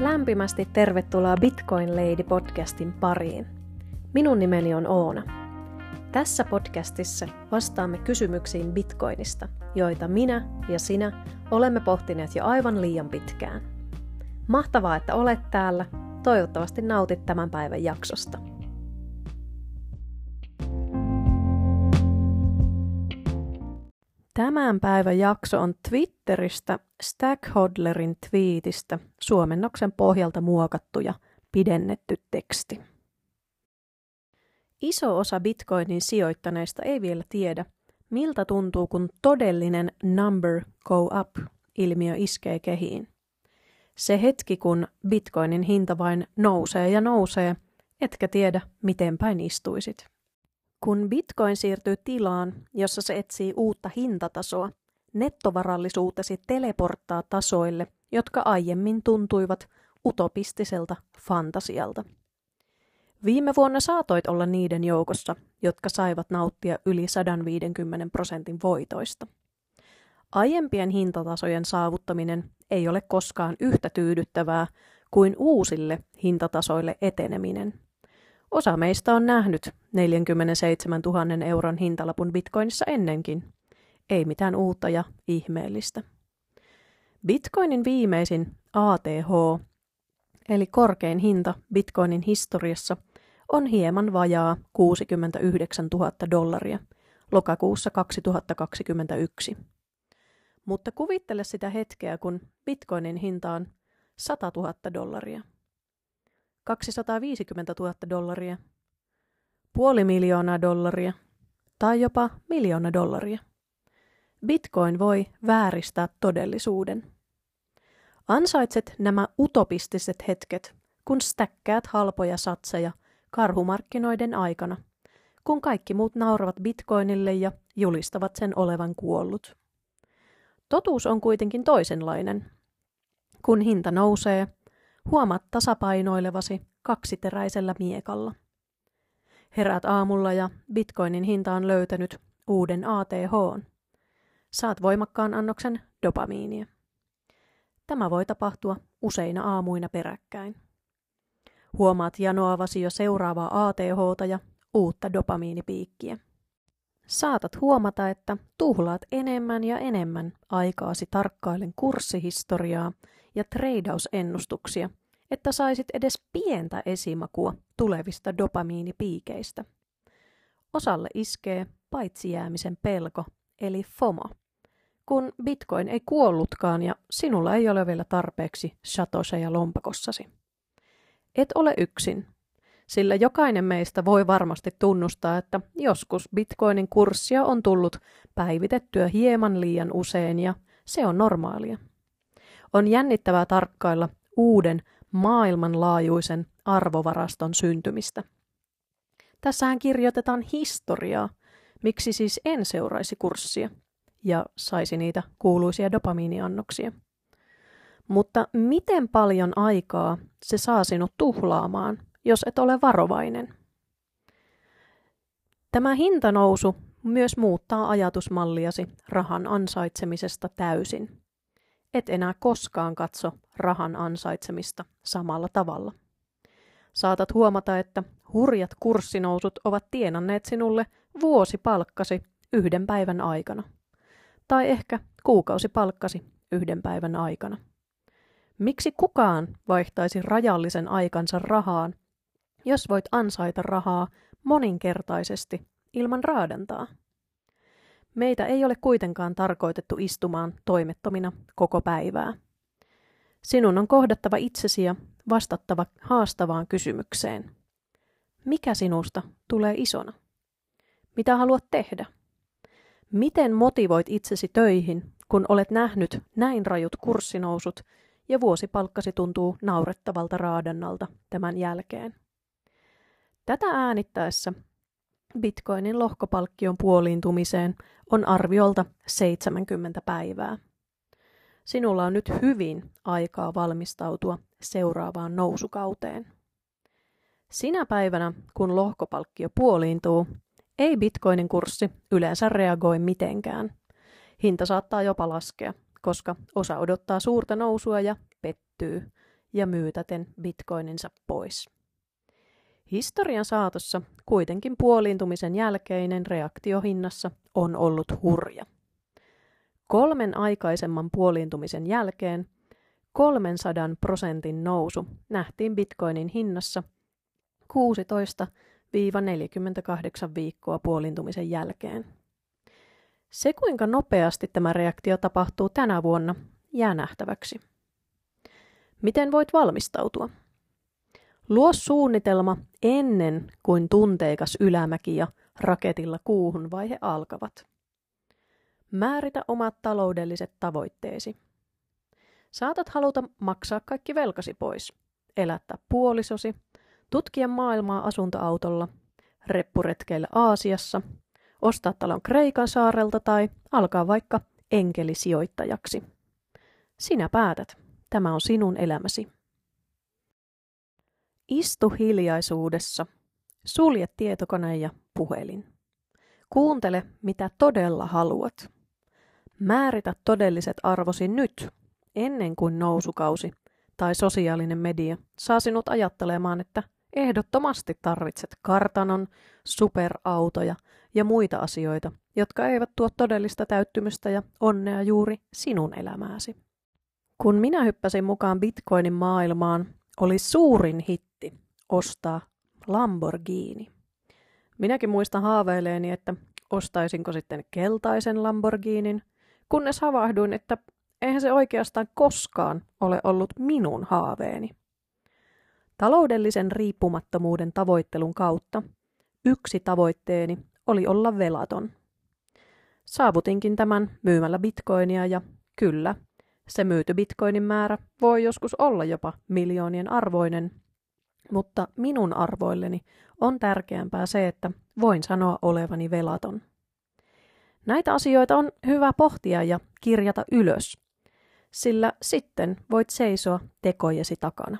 Lämpimästi tervetuloa Bitcoin Lady podcastin pariin. Minun nimeni on Oona. Tässä podcastissa vastaamme kysymyksiin Bitcoinista, joita minä ja sinä olemme pohtineet jo aivan liian pitkään. Mahtavaa, että olet täällä. Toivottavasti nautit tämän päivän jaksosta. Tämän päivän jakso on Twitteristä Stackhodlerin twiitistä suomennoksen pohjalta muokattu ja pidennetty teksti. Iso osa bitcoinin sijoittaneista ei vielä tiedä, miltä tuntuu, kun todellinen number go up ilmiö iskee kehiin. Se hetki, kun bitcoinin hinta vain nousee ja nousee, etkä tiedä, miten päin istuisit. Kun bitcoin siirtyy tilaan, jossa se etsii uutta hintatasoa, nettovarallisuutesi teleporttaa tasoille, jotka aiemmin tuntuivat utopistiselta fantasialta. Viime vuonna saatoit olla niiden joukossa, jotka saivat nauttia yli 150 prosentin voitoista. Aiempien hintatasojen saavuttaminen ei ole koskaan yhtä tyydyttävää kuin uusille hintatasoille eteneminen – Osa meistä on nähnyt 47 000 euron hintalapun bitcoinissa ennenkin. Ei mitään uutta ja ihmeellistä. Bitcoinin viimeisin ATH, eli korkein hinta bitcoinin historiassa, on hieman vajaa 69 000 dollaria lokakuussa 2021. Mutta kuvittele sitä hetkeä, kun bitcoinin hinta on 100 000 dollaria – 250 000 dollaria, puoli miljoonaa dollaria tai jopa miljoona dollaria. Bitcoin voi vääristää todellisuuden. Ansaitset nämä utopistiset hetket, kun stäkkäät halpoja satseja karhumarkkinoiden aikana, kun kaikki muut nauravat bitcoinille ja julistavat sen olevan kuollut. Totuus on kuitenkin toisenlainen. Kun hinta nousee, Huomaat tasapainoilevasi kaksiteräisellä miekalla. Herät aamulla ja bitcoinin hinta on löytänyt uuden ATH. Saat voimakkaan annoksen dopamiinia. Tämä voi tapahtua useina aamuina peräkkäin. Huomaat janoavasi jo seuraavaa ATH ja uutta dopamiinipiikkiä. Saatat huomata, että tuhlaat enemmän ja enemmän aikaasi tarkkailen kurssihistoriaa ja treidausennustuksia, että saisit edes pientä esimakua tulevista dopamiinipiikeistä. Osalle iskee paitsi jäämisen pelko, eli FOMO. Kun bitcoin ei kuollutkaan ja sinulla ei ole vielä tarpeeksi satoseja lompakossasi. Et ole yksin, sillä jokainen meistä voi varmasti tunnustaa, että joskus bitcoinin kurssia on tullut päivitettyä hieman liian usein ja se on normaalia. On jännittävää tarkkailla uuden maailmanlaajuisen arvovaraston syntymistä. Tässähän kirjoitetaan historiaa, miksi siis en seuraisi kurssia ja saisi niitä kuuluisia dopamiiniannoksia. Mutta miten paljon aikaa se saa sinut tuhlaamaan, jos et ole varovainen? Tämä hintanousu myös muuttaa ajatusmalliasi rahan ansaitsemisesta täysin et enää koskaan katso rahan ansaitsemista samalla tavalla. Saatat huomata, että hurjat kurssinousut ovat tienanneet sinulle vuosipalkkasi yhden päivän aikana. Tai ehkä kuukausipalkkasi yhden päivän aikana. Miksi kukaan vaihtaisi rajallisen aikansa rahaan, jos voit ansaita rahaa moninkertaisesti ilman raadantaa? Meitä ei ole kuitenkaan tarkoitettu istumaan toimettomina koko päivää. Sinun on kohdattava itsesi ja vastattava haastavaan kysymykseen. Mikä sinusta tulee isona? Mitä haluat tehdä? Miten motivoit itsesi töihin, kun olet nähnyt näin rajut kurssinousut ja vuosipalkkasi tuntuu naurettavalta raadannalta tämän jälkeen? Tätä äänittäessä Bitcoinin lohkopalkkion puoliintumiseen on arviolta 70 päivää. Sinulla on nyt hyvin aikaa valmistautua seuraavaan nousukauteen. Sinä päivänä, kun lohkopalkkio puoliintuu, ei bitcoinin kurssi yleensä reagoi mitenkään. Hinta saattaa jopa laskea, koska osa odottaa suurta nousua ja pettyy, ja myytäten bitcoininsa pois. Historian saatossa kuitenkin puoliintumisen jälkeinen reaktio hinnassa on ollut hurja. Kolmen aikaisemman puoliintumisen jälkeen 300 prosentin nousu nähtiin bitcoinin hinnassa 16-48 viikkoa puoliintumisen jälkeen. Se, kuinka nopeasti tämä reaktio tapahtuu tänä vuonna, jää nähtäväksi. Miten voit valmistautua? Luo suunnitelma ennen kuin tunteikas ylämäki ja raketilla kuuhun vaihe alkavat. Määritä omat taloudelliset tavoitteesi. Saatat haluta maksaa kaikki velkasi pois, elättää puolisosi, tutkia maailmaa asuntoautolla, reppuretkeillä Aasiassa, ostaa talon Kreikan saarelta tai alkaa vaikka enkelisijoittajaksi. Sinä päätät. Tämä on sinun elämäsi. Istu hiljaisuudessa. Sulje tietokone ja puhelin. Kuuntele, mitä todella haluat. Määritä todelliset arvosi nyt, ennen kuin nousukausi tai sosiaalinen media saa sinut ajattelemaan, että ehdottomasti tarvitset kartanon, superautoja ja muita asioita, jotka eivät tuo todellista täyttymystä ja onnea juuri sinun elämääsi. Kun minä hyppäsin mukaan Bitcoinin maailmaan, oli suurin hitti ostaa Lamborghini. Minäkin muistan haaveileeni, että ostaisinko sitten keltaisen Lamborghinin, kunnes havahduin, että eihän se oikeastaan koskaan ole ollut minun haaveeni. Taloudellisen riippumattomuuden tavoittelun kautta yksi tavoitteeni oli olla velaton. Saavutinkin tämän myymällä bitcoinia ja kyllä, se myyty bitcoinin määrä voi joskus olla jopa miljoonien arvoinen, mutta minun arvoilleni on tärkeämpää se, että voin sanoa olevani velaton. Näitä asioita on hyvä pohtia ja kirjata ylös, sillä sitten voit seisoa tekojesi takana.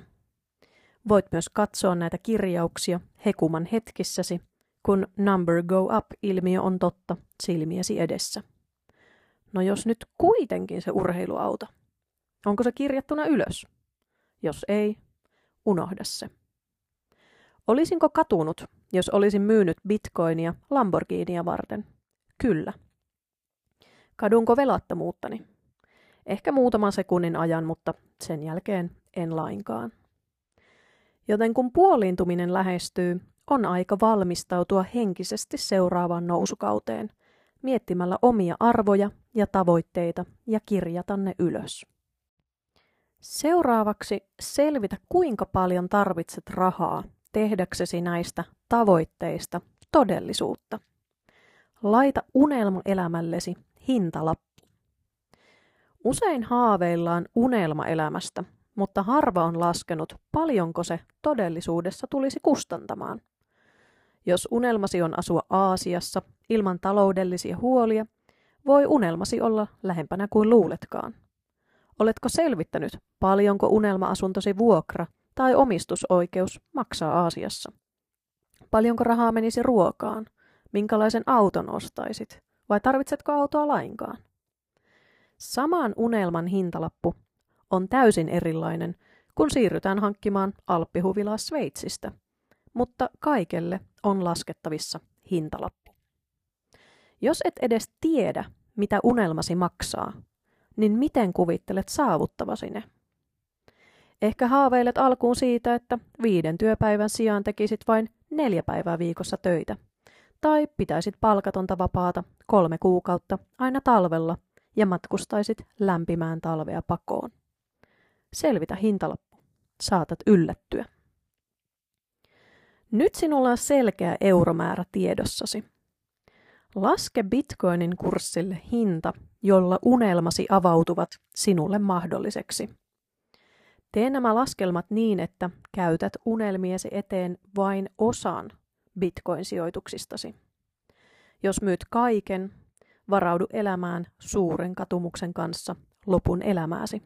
Voit myös katsoa näitä kirjauksia hekuman hetkissäsi, kun number go up-ilmiö on totta silmiesi edessä. No jos nyt kuitenkin se urheiluauto, onko se kirjattuna ylös? Jos ei, unohda se. Olisinko katunut, jos olisin myynyt bitcoinia Lamborghinia varten? Kyllä. Kadunko velattomuuttani? Ehkä muutaman sekunnin ajan, mutta sen jälkeen en lainkaan. Joten kun puoliintuminen lähestyy, on aika valmistautua henkisesti seuraavaan nousukauteen, miettimällä omia arvoja ja tavoitteita ja kirjata ne ylös. Seuraavaksi selvitä, kuinka paljon tarvitset rahaa tehdäksesi näistä tavoitteista todellisuutta. Laita unelmaelämällesi hintalappu. Usein haaveillaan unelmaelämästä, mutta harva on laskenut, paljonko se todellisuudessa tulisi kustantamaan. Jos unelmasi on asua Aasiassa ilman taloudellisia huolia, voi unelmasi olla lähempänä kuin luuletkaan. Oletko selvittänyt, paljonko unelma-asuntosi vuokra tai omistusoikeus maksaa Aasiassa? Paljonko rahaa menisi ruokaan? Minkälaisen auton ostaisit? Vai tarvitsetko autoa lainkaan? Saman unelman hintalappu on täysin erilainen, kun siirrytään hankkimaan Alppihuvilaa Sveitsistä, mutta kaikelle on laskettavissa hintalappu. Jos et edes tiedä, mitä unelmasi maksaa, niin miten kuvittelet saavuttavasi ne? Ehkä haaveilet alkuun siitä, että viiden työpäivän sijaan tekisit vain neljä päivää viikossa töitä. Tai pitäisit palkatonta vapaata kolme kuukautta aina talvella ja matkustaisit lämpimään talvea pakoon. Selvitä hintalappu. Saatat yllättyä. Nyt sinulla on selkeä euromäärä tiedossasi. Laske bitcoinin kurssille hinta, jolla unelmasi avautuvat sinulle mahdolliseksi. Tee nämä laskelmat niin, että käytät unelmiesi eteen vain osan bitcoin-sijoituksistasi. Jos myyt kaiken, varaudu elämään suuren katumuksen kanssa lopun elämääsi.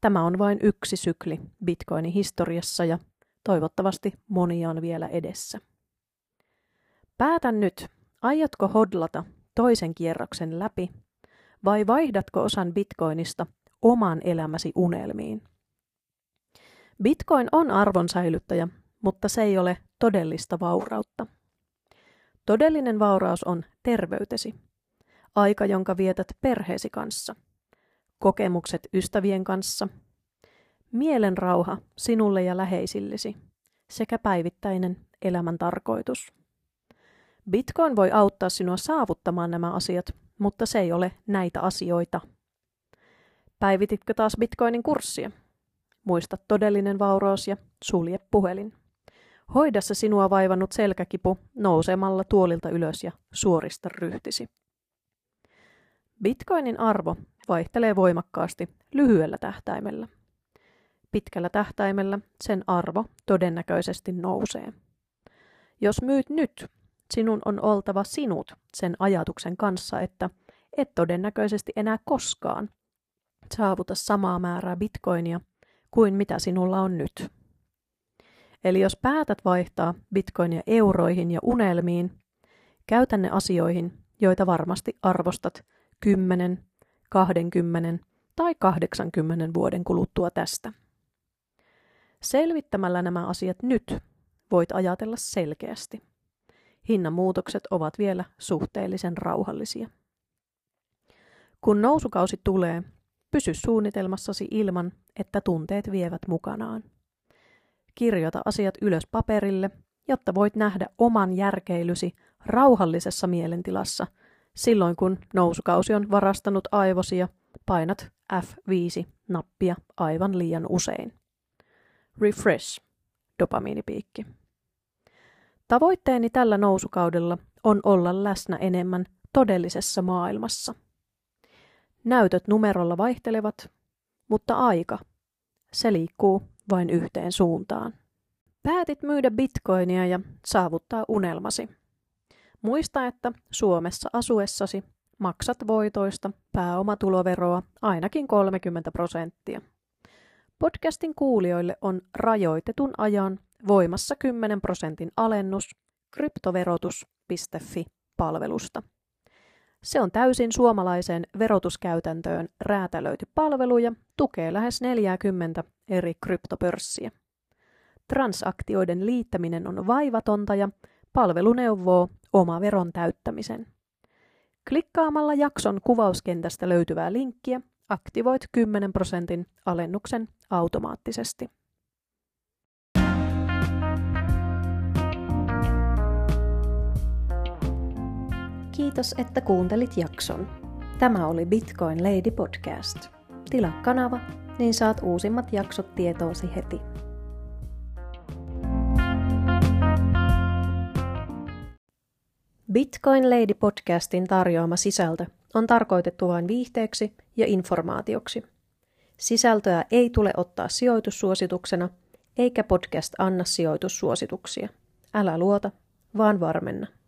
Tämä on vain yksi sykli bitcoinin historiassa ja toivottavasti monia on vielä edessä. Päätä nyt, aiotko hodlata toisen kierroksen läpi vai vaihdatko osan bitcoinista oman elämäsi unelmiin? Bitcoin on arvon säilyttäjä, mutta se ei ole todellista vaurautta. Todellinen vauraus on terveytesi. Aika, jonka vietät perheesi kanssa. Kokemukset ystävien kanssa. Mielen rauha sinulle ja läheisillesi. Sekä päivittäinen elämän tarkoitus. Bitcoin voi auttaa sinua saavuttamaan nämä asiat, mutta se ei ole näitä asioita. Päivititkö taas Bitcoinin kurssia? Muista todellinen vauraus ja sulje puhelin. Hoida se sinua vaivannut selkäkipu nousemalla tuolilta ylös ja suorista ryhtisi. Bitcoinin arvo vaihtelee voimakkaasti lyhyellä tähtäimellä. Pitkällä tähtäimellä sen arvo todennäköisesti nousee. Jos myyt nyt, sinun on oltava sinut sen ajatuksen kanssa, että et todennäköisesti enää koskaan saavuta samaa määrää bitcoinia kuin mitä sinulla on nyt. Eli jos päätät vaihtaa bitcoinia euroihin ja unelmiin, käytä ne asioihin, joita varmasti arvostat 10, 20 tai 80 vuoden kuluttua tästä. Selvittämällä nämä asiat nyt voit ajatella selkeästi. Hinnan muutokset ovat vielä suhteellisen rauhallisia. Kun nousukausi tulee, pysy suunnitelmassasi ilman, että tunteet vievät mukanaan. Kirjoita asiat ylös paperille, jotta voit nähdä oman järkeilysi rauhallisessa mielentilassa silloin, kun nousukausi on varastanut aivosi ja painat F5-nappia aivan liian usein. Refresh, dopamiinipiikki. Tavoitteeni tällä nousukaudella on olla läsnä enemmän todellisessa maailmassa. Näytöt numerolla vaihtelevat, mutta aika, se liikkuu vain yhteen suuntaan. Päätit myydä bitcoinia ja saavuttaa unelmasi. Muista, että Suomessa asuessasi maksat voitoista pääomatuloveroa ainakin 30 prosenttia. Podcastin kuulijoille on rajoitetun ajan voimassa 10 prosentin alennus kryptoverotus.fi-palvelusta. Se on täysin suomalaiseen verotuskäytäntöön räätälöity palvelu ja tukee lähes 40 eri kryptopörssiä. Transaktioiden liittäminen on vaivatonta ja palvelu neuvoo oma veron täyttämisen. Klikkaamalla jakson kuvauskentästä löytyvää linkkiä aktivoit 10 prosentin alennuksen automaattisesti. Kiitos, että kuuntelit jakson. Tämä oli Bitcoin Lady Podcast. Tilaa kanava, niin saat uusimmat jaksot tietoosi heti. Bitcoin Lady podcastin tarjoama sisältö on tarkoitettu vain viihteeksi ja informaatioksi. Sisältöä ei tule ottaa sijoitussuosituksena, eikä podcast anna sijoitussuosituksia. Älä luota, vaan varmenna.